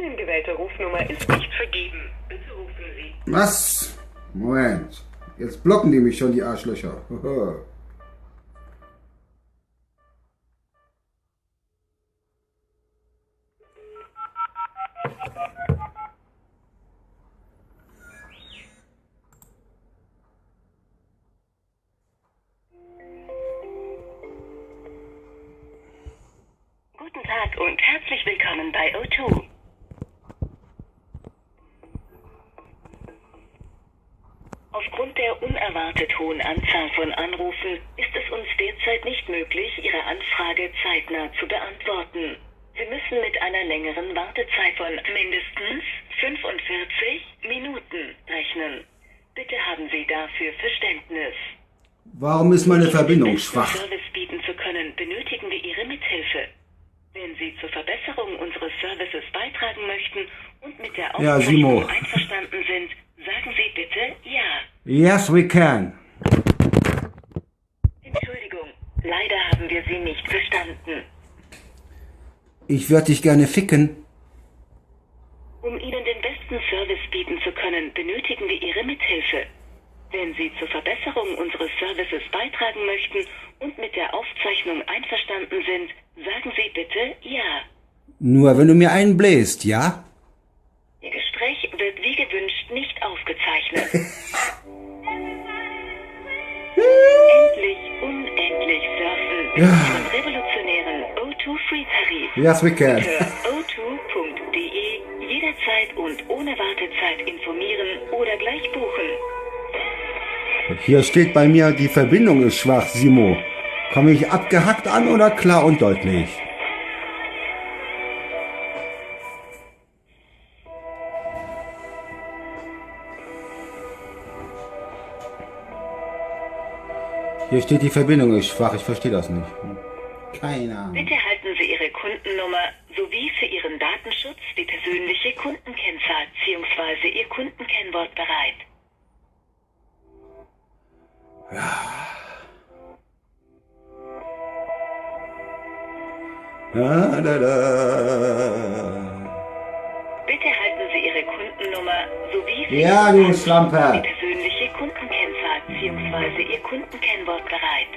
Ihnen gewählte Rufnummer ist nicht vergeben. Bitte rufen Sie. Was? Moment. Jetzt blocken die mich schon, die Arschlöcher. Dafür Verständnis. Warum ist meine Um Verbindung schwach? Service bieten zu können, benötigen wir Ihre Mithilfe. Wenn Sie zur Verbesserung unseres Services beitragen möchten und mit der Ja, Aufzeichnung Simo. einverstanden sind, sagen Sie bitte Ja. Yes, we can. Entschuldigung, leider haben wir Sie nicht verstanden. Ich würde dich gerne ficken. Um Ihnen den besten Service bieten zu können, benötigen wir Ihre Mithilfe. Wenn Sie zur Verbesserung unseres Services beitragen möchten und mit der Aufzeichnung einverstanden sind, sagen Sie bitte Ja. Nur wenn du mir einen bläst, ja? Ihr Gespräch wird wie gewünscht nicht aufgezeichnet. Endlich, unendlich surfen mit Ja. unserem revolutionären O2 Free Tarif. Yes, we can. Unter o2.de jederzeit und ohne Wartezeit informieren oder gleich buchen. Hier steht bei mir, die Verbindung ist schwach, Simo. Komme ich abgehackt an oder klar und deutlich? Hier steht, die Verbindung ist schwach. Ich verstehe das nicht. Keine Ahnung. Bitte halten Sie Ihre Kundennummer sowie für Ihren Datenschutz die persönliche Kundenkennzahl bzw. Ihr Kundenkennwort bereit. Da, da, da. Bitte halten Sie Ihre Kundennummer sowie für Ja, Ihren Datenschutz die persönliche Kundenkennzahl bzw. Ihr Kundenkennwort bereit.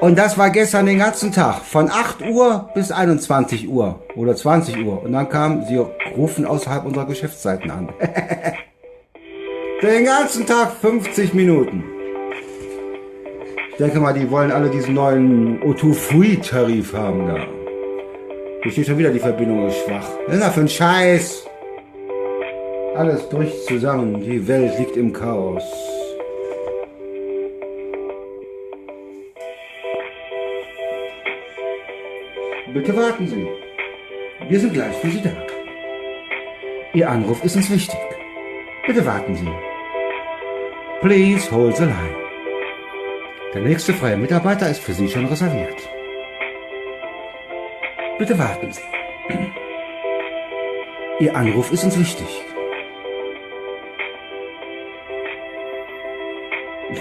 Und das war gestern den ganzen Tag. Von 8 Uhr bis 21 Uhr oder 20 Uhr. Und dann kam, sie rufen außerhalb unserer Geschäftszeiten an. den ganzen Tag 50 Minuten. Ich denke mal, die wollen alle diesen neuen O2 Free Tarif haben da. Hier steht schon wieder, die Verbindung ist schwach. Was ist das für ein Scheiß? Alles bricht zusammen. Die Welt liegt im Chaos. Bitte warten Sie. Wir sind gleich für Sie da. Ihr Anruf ist uns wichtig. Bitte warten Sie. Please hold the line. Der nächste freie Mitarbeiter ist für Sie schon reserviert. Bitte warten Sie. Ihr Anruf ist uns wichtig.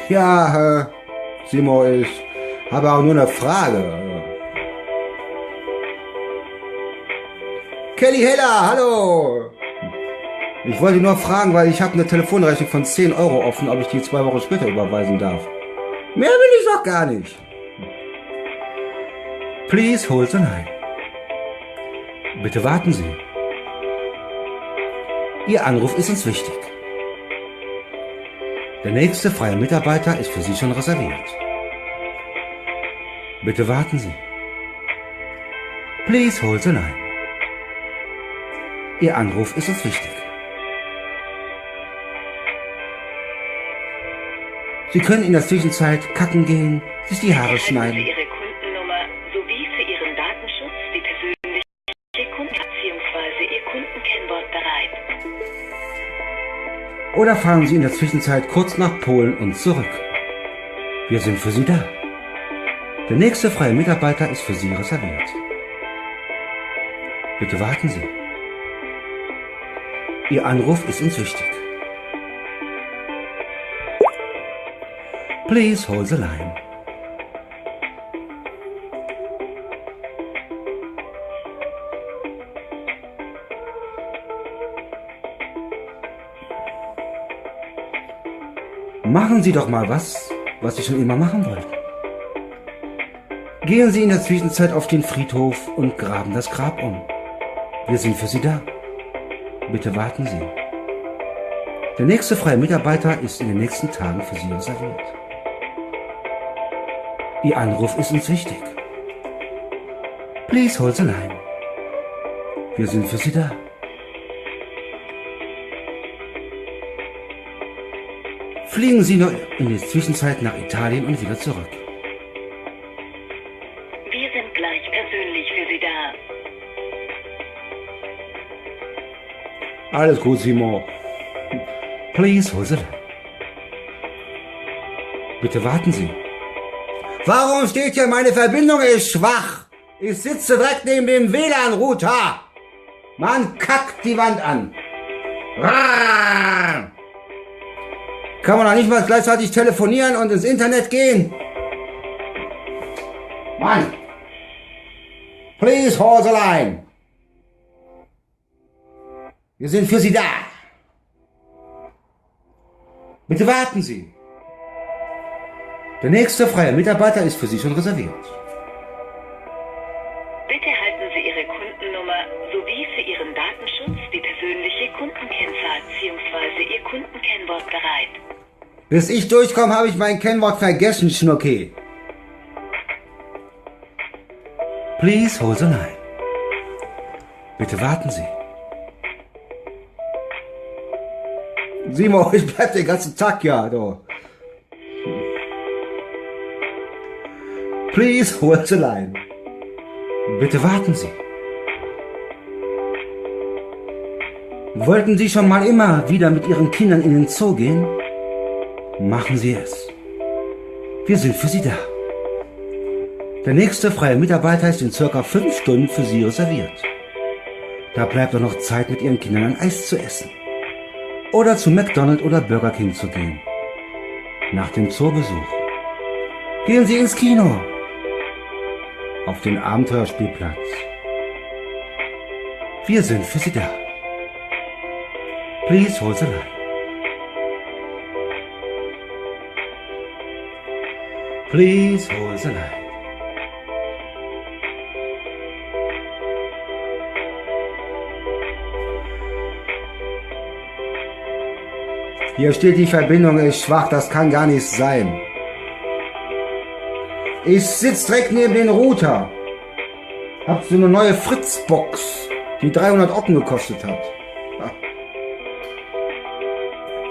Ja, äh, Simo, ich habe auch nur eine Frage. Kelly Heller, hallo! Ich wollte nur fragen, weil ich habe eine Telefonrechnung von 10 Euro offen, ob ich die zwei Wochen später überweisen darf. Mehr will ich doch gar nicht. Please hold the line. Bitte warten Sie. Ihr Anruf ist uns wichtig. Der nächste freie Mitarbeiter ist für Sie schon reserviert. Bitte warten Sie. Please hold the line. Ihr Anruf ist uns wichtig. Sie können in der Zwischenzeit kacken gehen, sich die Haare schneiden. Oder fahren Sie in der Zwischenzeit kurz nach Polen und zurück. Wir sind für Sie da. Der nächste freie Mitarbeiter ist für Sie reserviert. Bitte warten Sie. Ihr Anruf ist uns wichtig. Please hold the line. Machen Sie doch mal was, was Sie schon immer machen wollten. Gehen Sie in der Zwischenzeit auf den Friedhof und graben das Grab um. Wir sind für Sie da. Bitte warten Sie. Der nächste freie Mitarbeiter ist in den nächsten Tagen für Sie reserviert. Ihr Anruf ist uns wichtig. Please hold the line. Wir sind für Sie da. Fliegen Sie nur in der Zwischenzeit nach Italien und wieder zurück. Wir sind gleich persönlich für Sie da. Alles gut, Simon. Please line. Bitte warten Sie. Warum steht hier, meine Verbindung ist schwach? Ich sitze direkt neben dem WLAN-Router. Man kackt die Wand an. Rrrr. Kann man doch nicht mal gleichzeitig telefonieren und ins Internet gehen? Mann! Please hold the line. Wir sind für Sie da. Bitte warten Sie. Der nächste freie Mitarbeiter ist für Sie schon reserviert. Bis ich durchkomme, habe ich mein Kennwort vergessen, Schnucki. Please hold the line. Bitte warten Sie. Simon, ich bleib den ganzen Tag ja, du. Please hold the line. Bitte warten Sie. Wollten Sie schon mal immer wieder mit Ihren Kindern in den Zoo gehen? Machen Sie es. Wir sind für Sie da. Der nächste freie Mitarbeiter ist in circa fünf Stunden für Sie reserviert. Da bleibt doch noch Zeit, mit Ihren Kindern ein Eis zu essen. Oder zu McDonald's oder Burger King zu gehen. Nach dem Zoobesuch. Gehen Sie ins Kino. Auf den Abenteuerspielplatz. Wir sind für Sie da. Please hold the line. Please hold the line. Hier steht, die Verbindung ist schwach, das kann gar nicht sein. Ich sitze direkt neben den Router. Hab so eine neue Fritzbox, die 300 Ocken gekostet hat. Ja.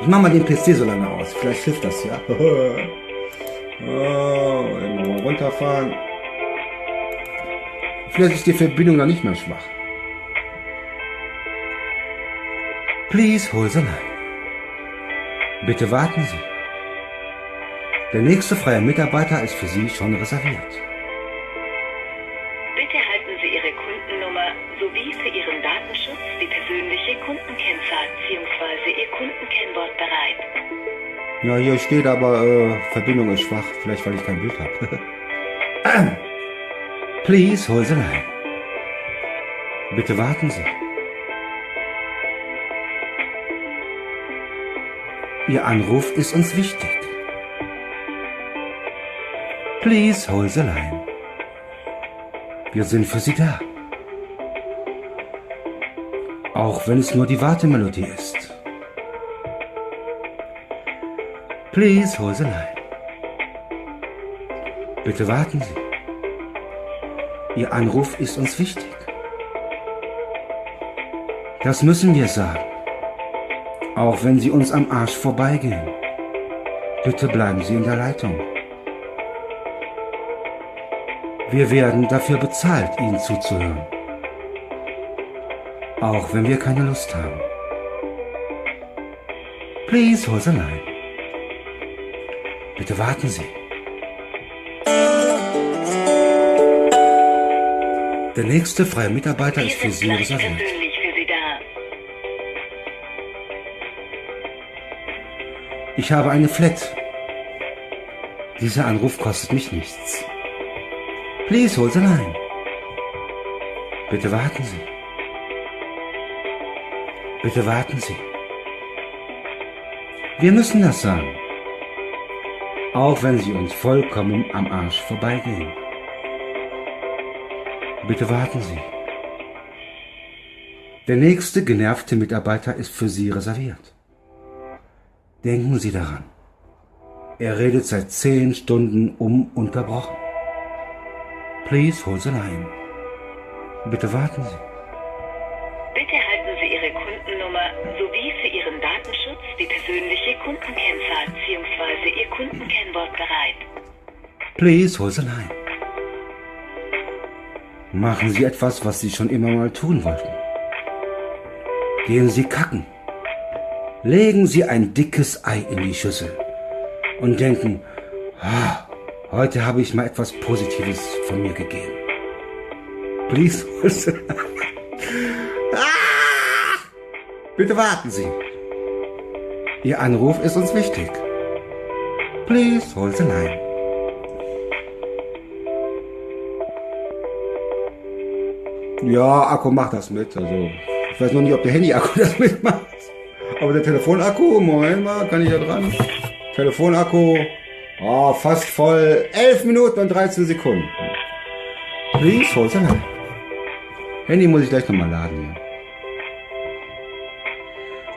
Ich mach mal den PC so lange aus, vielleicht hilft das ja. Oh, immer mal runterfahren. Vielleicht ist die Verbindung noch nicht mehr schwach. Please hold the line. Bitte warten Sie. Der nächste freie Mitarbeiter ist für Sie schon reserviert. Bitte halten Sie Ihre Kundennummer sowie für Ihren Datenschutz die persönliche Kundenkennzahl bzw. Ihr Kundenkennwort bereit. Ja, hier steht aber, äh, Verbindung ist schwach. Vielleicht, weil ich kein Bild habe. Please hold the line. Bitte warten Sie. Ihr Anruf ist uns wichtig. Please hold the line. Wir sind für Sie da. Auch wenn es nur die Wartemelodie ist. Please hold the line. Bitte warten Sie. Ihr Anruf ist uns wichtig. Das müssen wir sagen. Auch wenn Sie uns am Arsch vorbeigehen. Bitte bleiben Sie in der Leitung. Wir werden dafür bezahlt, Ihnen zuzuhören. Auch wenn wir keine Lust haben. Please hold the line. Bitte warten Sie. Der nächste freie Mitarbeiter ist für Sie reserviert. persönlich für Sie da. Ich habe eine Flat. Dieser Anruf kostet mich nichts. Please hold the line. Bitte warten Sie. Bitte warten Sie. Wir müssen das sagen. Auch wenn sie uns vollkommen am Arsch vorbeigehen. Bitte warten Sie. Der nächste genervte Mitarbeiter ist für Sie reserviert. Denken Sie daran. Er redet seit zehn Stunden ununterbrochen. Please hold the line. Bitte warten Sie. Bitte halten Sie Ihre Kundennummer sowie für die persönliche Kundenkennzahl bzw. Ihr Kundenkennwort bereit. Please hold the line. Machen Sie etwas, was Sie schon immer mal tun wollten. Gehen Sie kacken. Legen Sie ein dickes Ei in die Schüssel und denken, ah, heute habe ich mal etwas Positives von mir gegeben. Please. ah! Bitte warten Sie. Ihr Anruf ist uns wichtig. Please hold the line. Ja, Akku macht das mit. Also, ich weiß noch nicht, ob der Handy-Akku das mitmacht. Aber der Telefonakku, Moment mal, kann ich da dran? Telefonakku, oh, fast voll. 11 Minuten und 13 Sekunden. Please hold the line. Handy muss ich gleich nochmal laden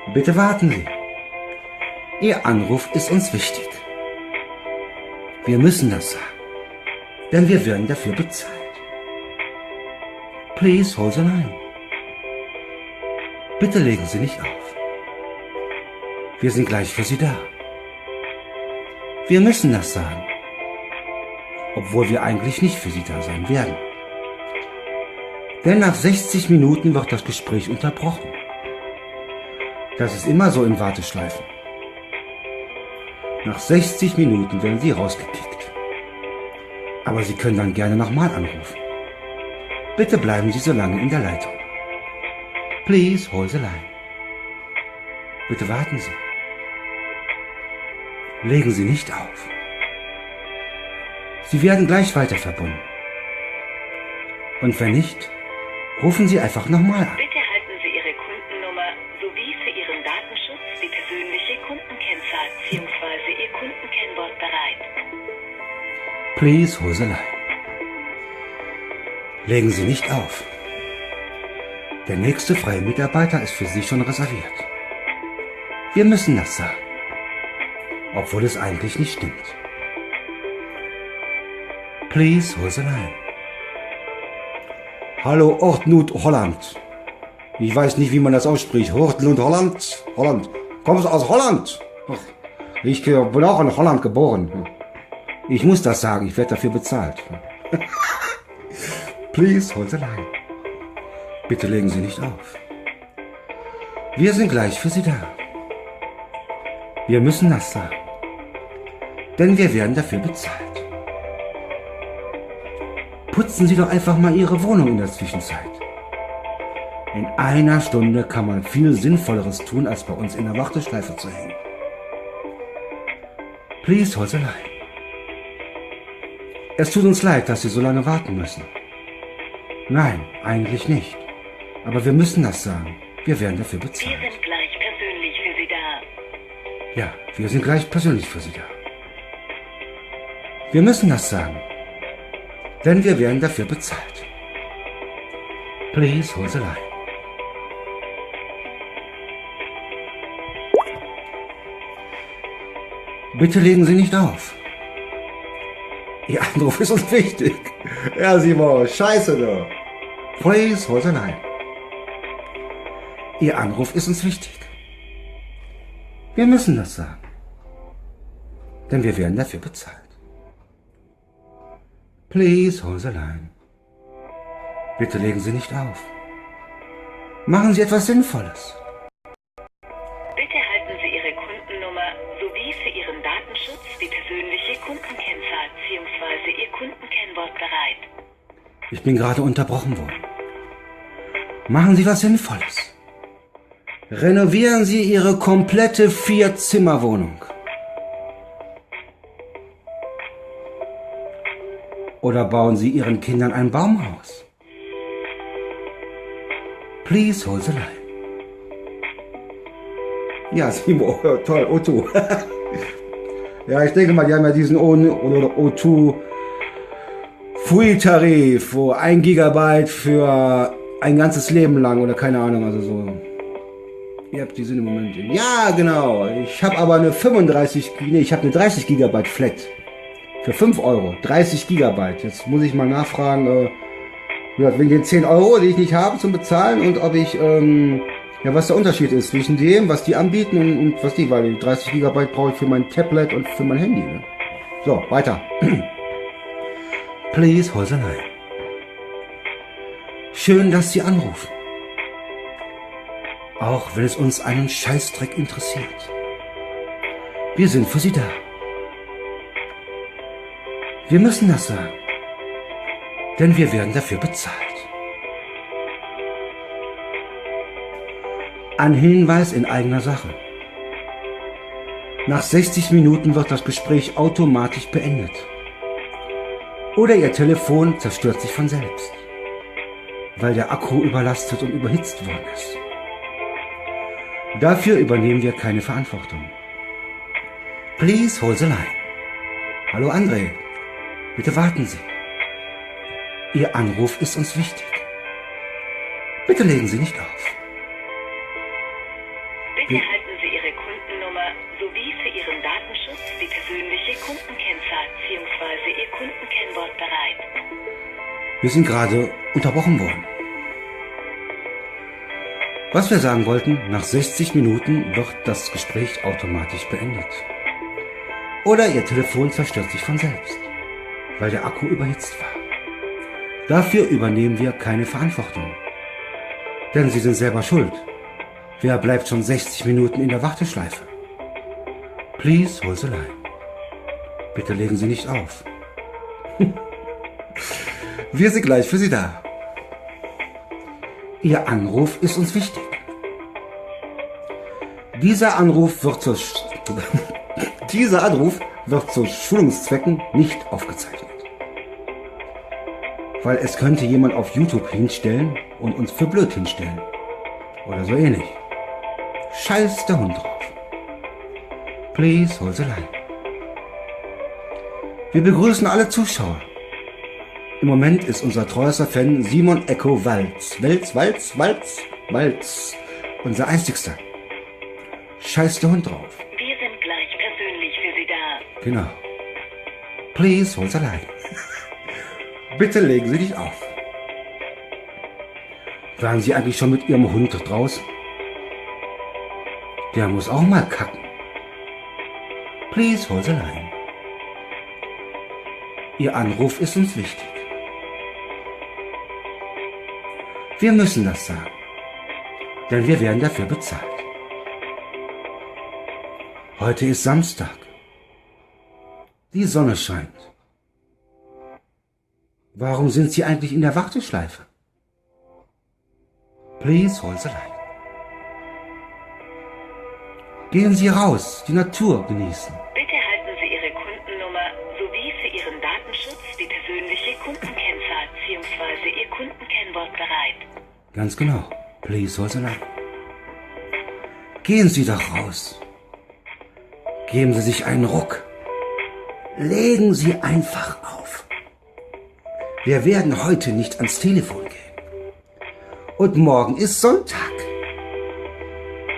hier. Bitte warten Sie. Ihr Anruf ist uns wichtig. Wir müssen das sagen. Denn wir werden dafür bezahlt. Please hold the line. Bitte legen Sie nicht auf. Wir sind gleich für Sie da. Wir müssen das sagen. Obwohl wir eigentlich nicht für Sie da sein werden. Denn nach 60 Minuten wird das Gespräch unterbrochen. Das ist immer so in Warteschleifen. Nach 60 Minuten werden Sie rausgekickt. Aber Sie können dann gerne nochmal anrufen. Bitte bleiben Sie so lange in der Leitung. Please hold the line. Bitte warten Sie. Legen Sie nicht auf. Sie werden gleich weiter verbunden. Und wenn nicht, rufen Sie einfach nochmal an. Please line. Legen Sie nicht auf. Der nächste freie Mitarbeiter ist für Sie schon reserviert. Wir müssen das sagen. Obwohl es eigentlich nicht stimmt. Please line. Hallo Ortnut Holland. Ich weiß nicht, wie man das ausspricht. Ortnut Holland. Holland. Kommst du aus Holland? Ich bin auch in Holland geboren. Ich muss das sagen, ich werde dafür bezahlt. Please hold the line. Bitte legen Sie nicht auf. Wir sind gleich für Sie da. Wir müssen das sagen. Denn wir werden dafür bezahlt. Putzen Sie doch einfach mal Ihre Wohnung in der Zwischenzeit. In einer Stunde kann man viel Sinnvolleres tun, als bei uns in der Warteschleife zu hängen. Please hold the line. Es tut uns leid, dass Sie so lange warten müssen. Nein, eigentlich nicht. Aber wir müssen das sagen. Wir werden dafür Wir bezahlt. sind gleich persönlich für Sie da. Ja, wir sind gleich persönlich für Sie da. Wir müssen das sagen. Denn wir werden dafür bezahlt. Please hold the line. Bitte legen Sie nicht auf. Ihr Anruf ist uns wichtig. Ja, Simon, scheiße da. Please hold the line. Ihr Anruf ist uns wichtig. Wir müssen das sagen. Denn wir werden dafür bezahlt. Please hold the line. Bitte legen Sie nicht auf. Machen Sie etwas Sinnvolles. Bitte halten Sie Ihre Kundennummer sowie für Ihren Datenschutz die persönliche. Ihr Bereit. Ich bin gerade unterbrochen worden. Machen Sie was Sinnvolles. Renovieren Sie Ihre komplette Vier-Zimmer-Wohnung. Oder bauen Sie Ihren Kindern ein Baumhaus. Please hold the line. Ja, Simo, toll, Otto. Ja, ich denke mal, die haben ja diesen O2 Free-Tarif, wo ein Gigabyte für ein ganzes Leben lang oder keine Ahnung, also so. Ihr habt die sind im Moment. Ja, genau. Ich habe aber eine 35, nee, ich habe eine 30 Gigabyte Flat. Für 5 Euro. 30 Gigabyte. Jetzt muss ich mal nachfragen, äh, wegen den 10 Euro, die ich nicht habe zum Bezahlen und ob ich, ähm, ja, was der Unterschied ist zwischen dem, was die anbieten und, und was die, weil die 30 Gigabyte brauche ich für mein Tablet und für mein Handy. Ne? So, weiter. Please, Häuserlein. Schön, dass Sie anrufen. Auch wenn es uns einen Scheißdreck interessiert. Wir sind für Sie da. Wir müssen das sagen. Denn wir werden dafür bezahlt. Ein Hinweis in eigener Sache. Nach 60 Minuten wird das Gespräch automatisch beendet. Oder Ihr Telefon zerstört sich von selbst, weil der Akku überlastet und überhitzt worden ist. Dafür übernehmen wir keine Verantwortung. Please hold the line. Hallo André, bitte warten Sie. Ihr Anruf ist uns wichtig. Bitte legen Sie nicht auf. Wir sind gerade unterbrochen worden. Was wir sagen wollten, nach 60 Minuten wird das Gespräch automatisch beendet. Oder Ihr Telefon zerstört sich von selbst, weil der Akku überhitzt war. Dafür übernehmen wir keine Verantwortung. Denn Sie sind selber schuld. Wer bleibt schon 60 Minuten in der Warteschleife? Please hold the line. Bitte legen Sie nicht auf. Wir sind gleich für Sie da. Ihr Anruf ist uns wichtig. Dieser Anruf wird zur Dieser Anruf wird zu Schulungszwecken nicht aufgezeichnet. Weil es könnte jemand auf YouTube hinstellen und uns für blöd hinstellen. Oder so ähnlich. Scheiß der Hund drauf. Please hold the line. Wir begrüßen alle Zuschauer. Im Moment ist unser treuester Fan Simon Echo Walz. Walz, Walz, Walz, Walz. Unser einzigster. Scheiß der Hund drauf. Wir sind gleich persönlich für Sie da. Genau. Please hold the line. Bitte legen Sie dich auf. Waren Sie eigentlich schon mit Ihrem Hund draußen? Der muss auch mal kacken. Please hold the line. Ihr Anruf ist uns wichtig. Wir müssen das sagen, denn wir werden dafür bezahlt. Heute ist Samstag. Die Sonne scheint. Warum sind Sie eigentlich in der Warteschleife? Please hold the line. Gehen Sie raus, die Natur genießen. Ganz genau. Please hold the line. Gehen Sie doch raus. Geben Sie sich einen Ruck. Legen Sie einfach auf. Wir werden heute nicht ans Telefon gehen. Und morgen ist Sonntag.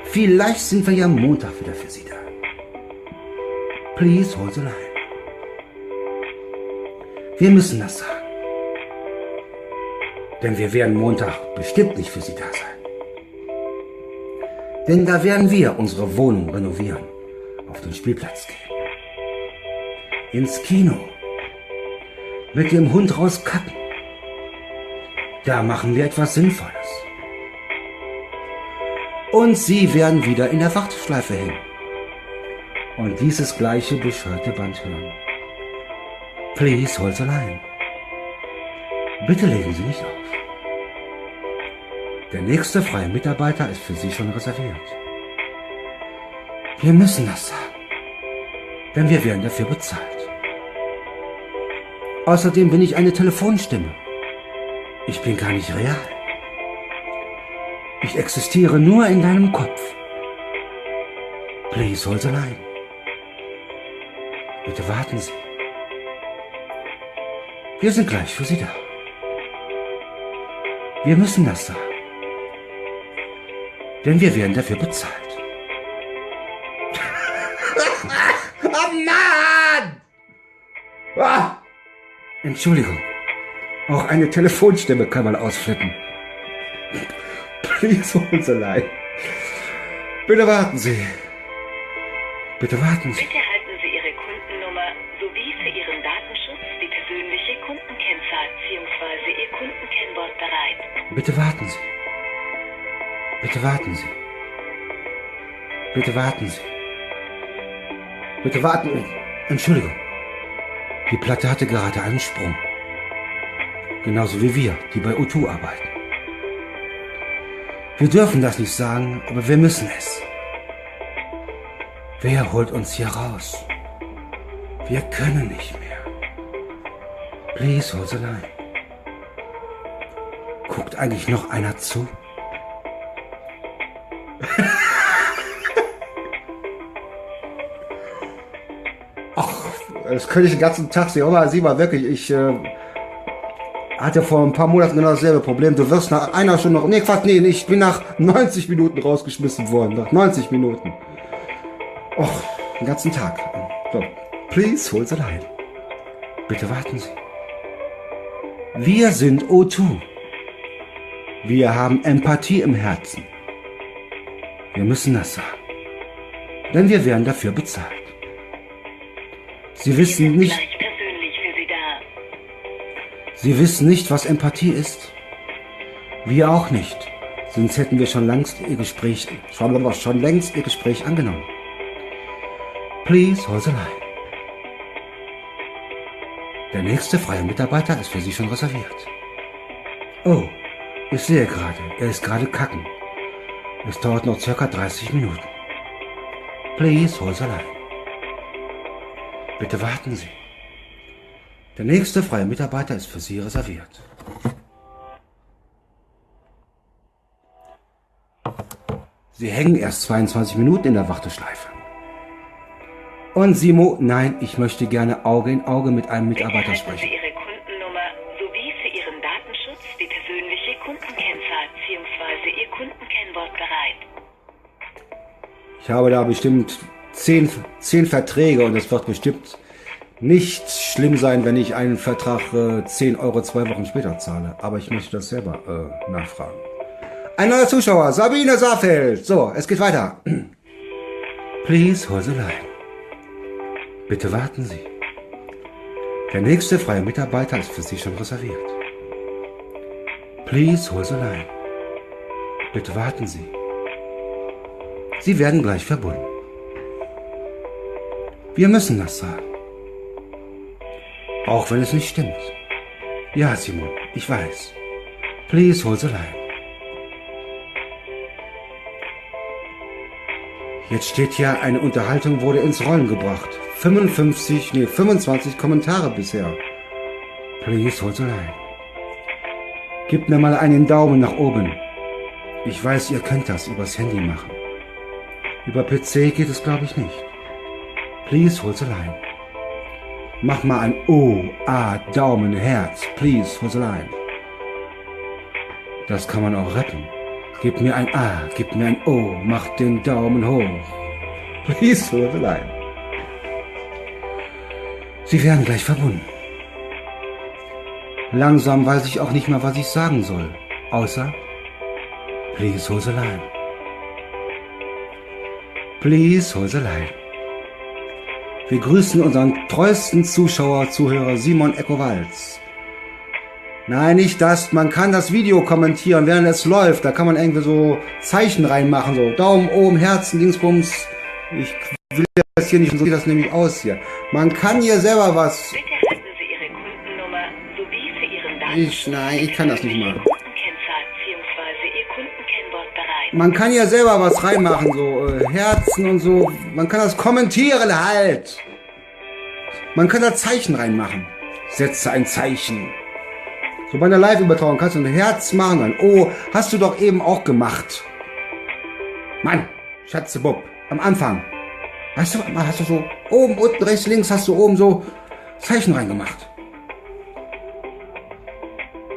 Vielleicht sind wir ja Montag wieder für Sie da. Please hold the line. Wir müssen das sagen. Denn wir werden Montag bestimmt nicht für Sie da sein. Denn da werden wir unsere Wohnung renovieren, auf den Spielplatz gehen, ins Kino, mit dem Hund rauskacken. Da machen wir etwas Sinnvolles. Und Sie werden wieder in der Warteschleife hängen. Und dieses gleiche bescheuerte Band hören. Please hold the line. Bitte legen Sie nicht auf. Der nächste freie Mitarbeiter ist für Sie schon reserviert. Wir müssen das sagen, denn wir werden dafür bezahlt. Außerdem bin ich eine Telefonstimme. Ich bin gar nicht real. Ich existiere nur in deinem Kopf. Please hold the line. Bitte warten Sie. Wir sind gleich für Sie da. Wir müssen das sagen. Denn wir werden dafür bezahlt. oh Mann! Ah! Entschuldigung. Auch eine Telefonstimme kann man ausflippen. Please hold the line. Bitte warten Sie. Bitte warten Sie. Bitte halten Sie Ihre Kundennummer sowie für Ihren Datenschutz persönliche Kundenkennzahl bzw. Ihr Kundenkennwort bereit. Bitte warten Sie. Bitte warten Sie. Bitte warten Sie. Bitte warten. Entschuldigung. Die Platte hatte gerade einen Sprung. Genauso wie wir, die bei O2 arbeiten. Wir dürfen das nicht sagen, aber wir müssen es. Wer holt uns hier raus? Wir können nicht mehr. Please hold the line. Guckt eigentlich noch einer zu? Ach, das könnte ich den ganzen Tag sehen. Aber sieh mal, wirklich, ich äh, hatte vor ein paar Monaten genau dasselbe Problem. Du wirst nach einer Stunde noch. Nee, Quatsch, nee, ich bin nach 90 Minuten rausgeschmissen worden. Nach 90 Minuten. Och, den ganzen Tag. So, please hold the line. Bitte warten Sie. Wir sind O2. Wir haben Empathie im Herzen. Wir müssen das sagen. Denn wir werden dafür bezahlt. Sie wissen nicht. Sie wissen nicht, was Empathie ist. Wir auch nicht. Sonst hätten wir schon längst ihr Gespräch, schon, schon längst ihr Gespräch angenommen. Please hold the line. Der nächste freie Mitarbeiter ist für Sie schon reserviert. Oh, ich sehe gerade, er ist gerade kacken. Es dauert noch circa 30 Minuten. Please hold the line. Bitte warten Sie. Der nächste freie Mitarbeiter ist für Sie reserviert. Sie hängen erst 22 Minuten in der Warteschleife. Und Simo, nein, ich möchte gerne Auge in Auge mit einem Mitarbeiter sprechen. Ich habe da bestimmt zehn, zehn Verträge und es wird bestimmt nicht schlimm sein, wenn ich einen Vertrag äh, 10 Euro zwei Wochen später zahle. Aber ich möchte das selber äh, nachfragen. Ein neuer Zuschauer, Sabine Saarfeld. So, es geht weiter. Please hold the line. Bitte warten Sie. Der nächste freie Mitarbeiter ist für Sie schon reserviert. Please hold the line. Bitte warten Sie. Sie werden gleich verbunden. Wir müssen das sagen. Auch wenn es nicht stimmt. Ja, Simon, ich weiß. Please hold the line. Jetzt steht hier, eine Unterhaltung wurde ins Rollen gebracht. 55, nee, 25 Kommentare bisher. Please hold the line. Gebt mir mal einen Daumen nach oben. Ich weiß, ihr könnt das übers Handy machen. Über PC geht es, glaube ich, nicht. Please hold the line. Mach mal ein O, A, Daumen, Herz. Please hold the line. Das kann man auch retten. Gib mir ein A, gib mir ein O, mach den Daumen hoch. Please hold the line. Sie werden gleich verbunden. Langsam weiß ich auch nicht mehr, was ich sagen soll. Außer Please hold the line. Please hold the line. Wir grüßen unseren treuesten Zuschauer, Zuhörer Simon Ecko-Walz. Nein, nicht das. Man kann das Video kommentieren, während es läuft. Da kann man irgendwie so Zeichen reinmachen, so Daumen oben, Herzen, Dingsbums. Ich das hier nicht, so sieht das nämlich aus hier. Man kann hier selber was. Bitte halten Sie Ihre Kundennummer sowie für Ihren Datenschutz Ich, nein, ich kann das nicht machen. Man kann hier selber was reinmachen, so äh, Herzen und so. Man kann das kommentieren halt. Man kann da Zeichen reinmachen. Setze ein Zeichen. So bei einer Live-Übertragung kannst du ein Herz machen, ein O. Hast du doch eben auch gemacht. Mann, Schatzebub, am Anfang. Weißt du, mal hast du so oben, unten, rechts, links hast du oben so Zeichen reingemacht.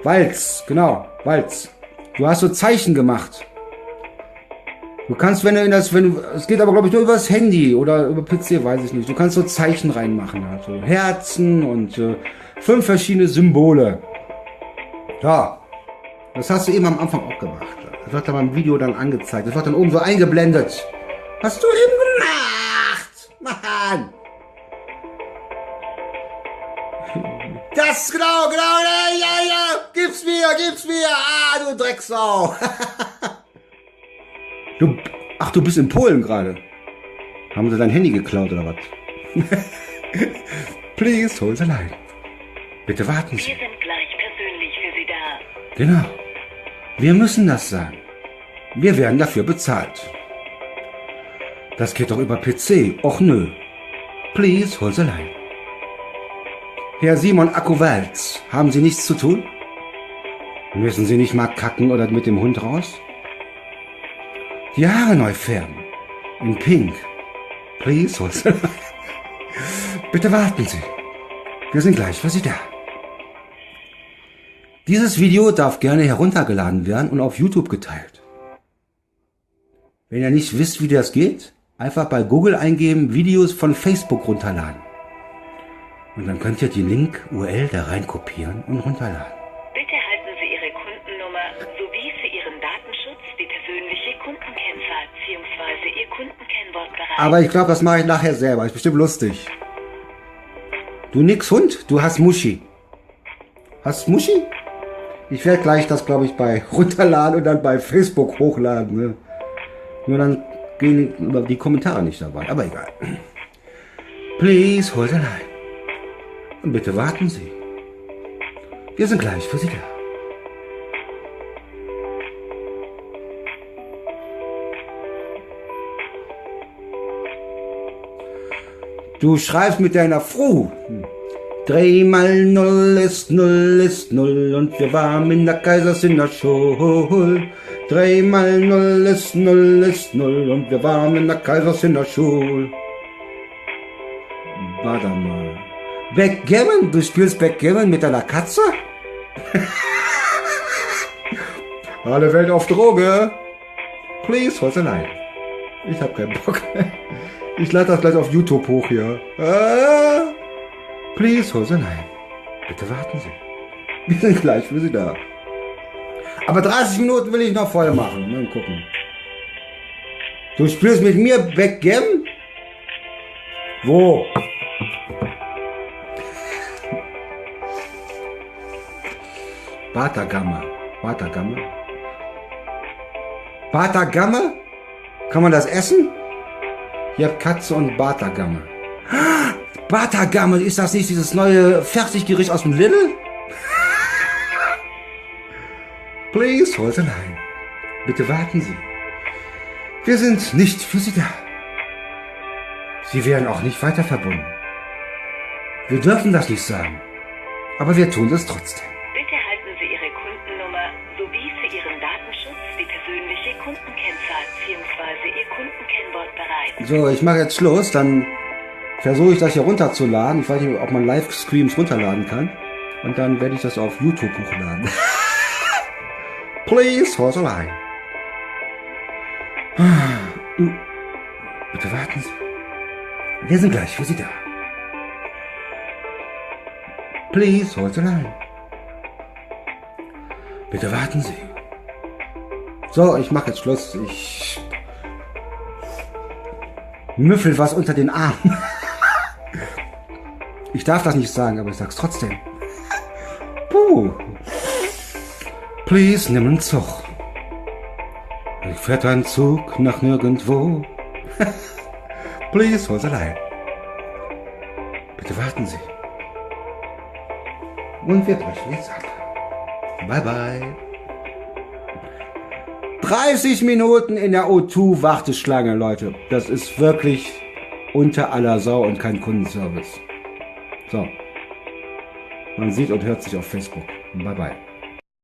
Walz, genau, Walz. Du hast so Zeichen gemacht. Du kannst, wenn du in das, wenn du, es geht aber glaube ich nur über das Handy oder über PC, weiß ich nicht. Du kannst so Zeichen reinmachen, also Herzen und äh, fünf verschiedene Symbole. Ja, das hast du eben am Anfang auch gemacht. Das wird dann beim Video dann angezeigt. Das wird dann oben so eingeblendet. Hast du eben gemacht, Mann. Das, genau, genau, ja, ja, ja, gib's mir, gib's mir, ah, du Drecksau. du, ach, du bist in Polen gerade. Haben sie dein Handy geklaut oder was? Please, hold the line. Bitte warten Sie. Wir sind gleich persönlich für Sie da. Genau. Wir müssen das sein. Wir werden dafür bezahlt. Das geht doch über PC. Och nö. Please, the line. Herr Simon Akkowalz, haben Sie nichts zu tun? Müssen Sie nicht mal kacken oder mit dem Hund raus? Die Haare neu färben. In Pink. Please, the line. Bitte warten Sie. Wir sind gleich für Sie da. Dieses Video darf gerne heruntergeladen werden und auf YouTube geteilt. Wenn ihr nicht wisst, wie das geht, einfach bei Google eingeben, Videos von Facebook runterladen. Und dann könnt ihr die Link-URL da rein kopieren und runterladen. Bitte halten Sie Ihre Kundennummer sowie für Ihren Datenschutz die persönliche Kundenkennzahl bzw. Ihr Kundenkennwort bereit. Aber ich glaube, das mache ich nachher selber. Ist bestimmt lustig. Du nix Hund, du hast Muschi. Hast Muschi? Ich werde gleich das, glaube ich, bei runterladen und dann bei Facebook hochladen. Ne? Nur dann gehen die, Kommentare nicht dabei. Aber egal. Please hold the line. Und bitte warten Sie. Wir sind gleich für Sie da. Du schreibst mit deiner Frau. Drei mal null ist null ist null und wir waren in der Kaisers in der Schule. Drei mal null ist null ist null und wir waren in der Kaisers in der Schule. Warte mal. Backgammon? Du spielst Backgammon mit deiner Katze? Alle Welt auf Droge. Please, the line. Ich hab keinen Bock. Ich lade das gleich auf YouTube hoch hier. Ah, please, the line. Bitte warten Sie. Wir sind gleich für Sie da. Aber 30 Minuten will ich noch voll machen. Mal gucken. Du spielst mit mir Backgammon? Wo? Batagama. Batagama. Batagama? Kann man das essen? Ihr habt Katze und Batagamme. Batagamme, ist das nicht dieses neue Fertiggericht aus dem Lidl? Please, hold the line. Bitte warten Sie. Wir sind nicht für Sie da. Sie werden auch nicht weiter verbunden. Wir dürfen das nicht sagen. Aber wir tun es trotzdem. Bitte halten Sie Ihre Kundennummer sowie für Ihren Datenschutz die persönliche Kundenkennzahl bzw. Ihr Kundenkennwort bereit. So, ich mache jetzt Schluss, dann versuche ich das hier runterzuladen. Ich weiß nicht, ob man Livestreams runterladen kann. Und dann werde ich das auf YouTube hochladen. Please, hold the line. Bitte warten Sie. Wir sind gleich für Sie da. Please, hold the line. Bitte warten Sie. So, ich mache jetzt Schluss. Ich müffel was unter den Arm. Ich darf das nicht sagen, aber ich sag's trotzdem. Puh. Please, nimm einen Zug. Ich fährt ein Zug nach nirgendwo. Please, hold the line. Bitte warten Sie. Und wir brechen jetzt ab. Bye bye. 30 Minuten in der O2-Warteschlange, Leute. Das ist wirklich unter aller Sau und kein Kundenservice. So. Man sieht und hört sich auf Facebook. Bye bye.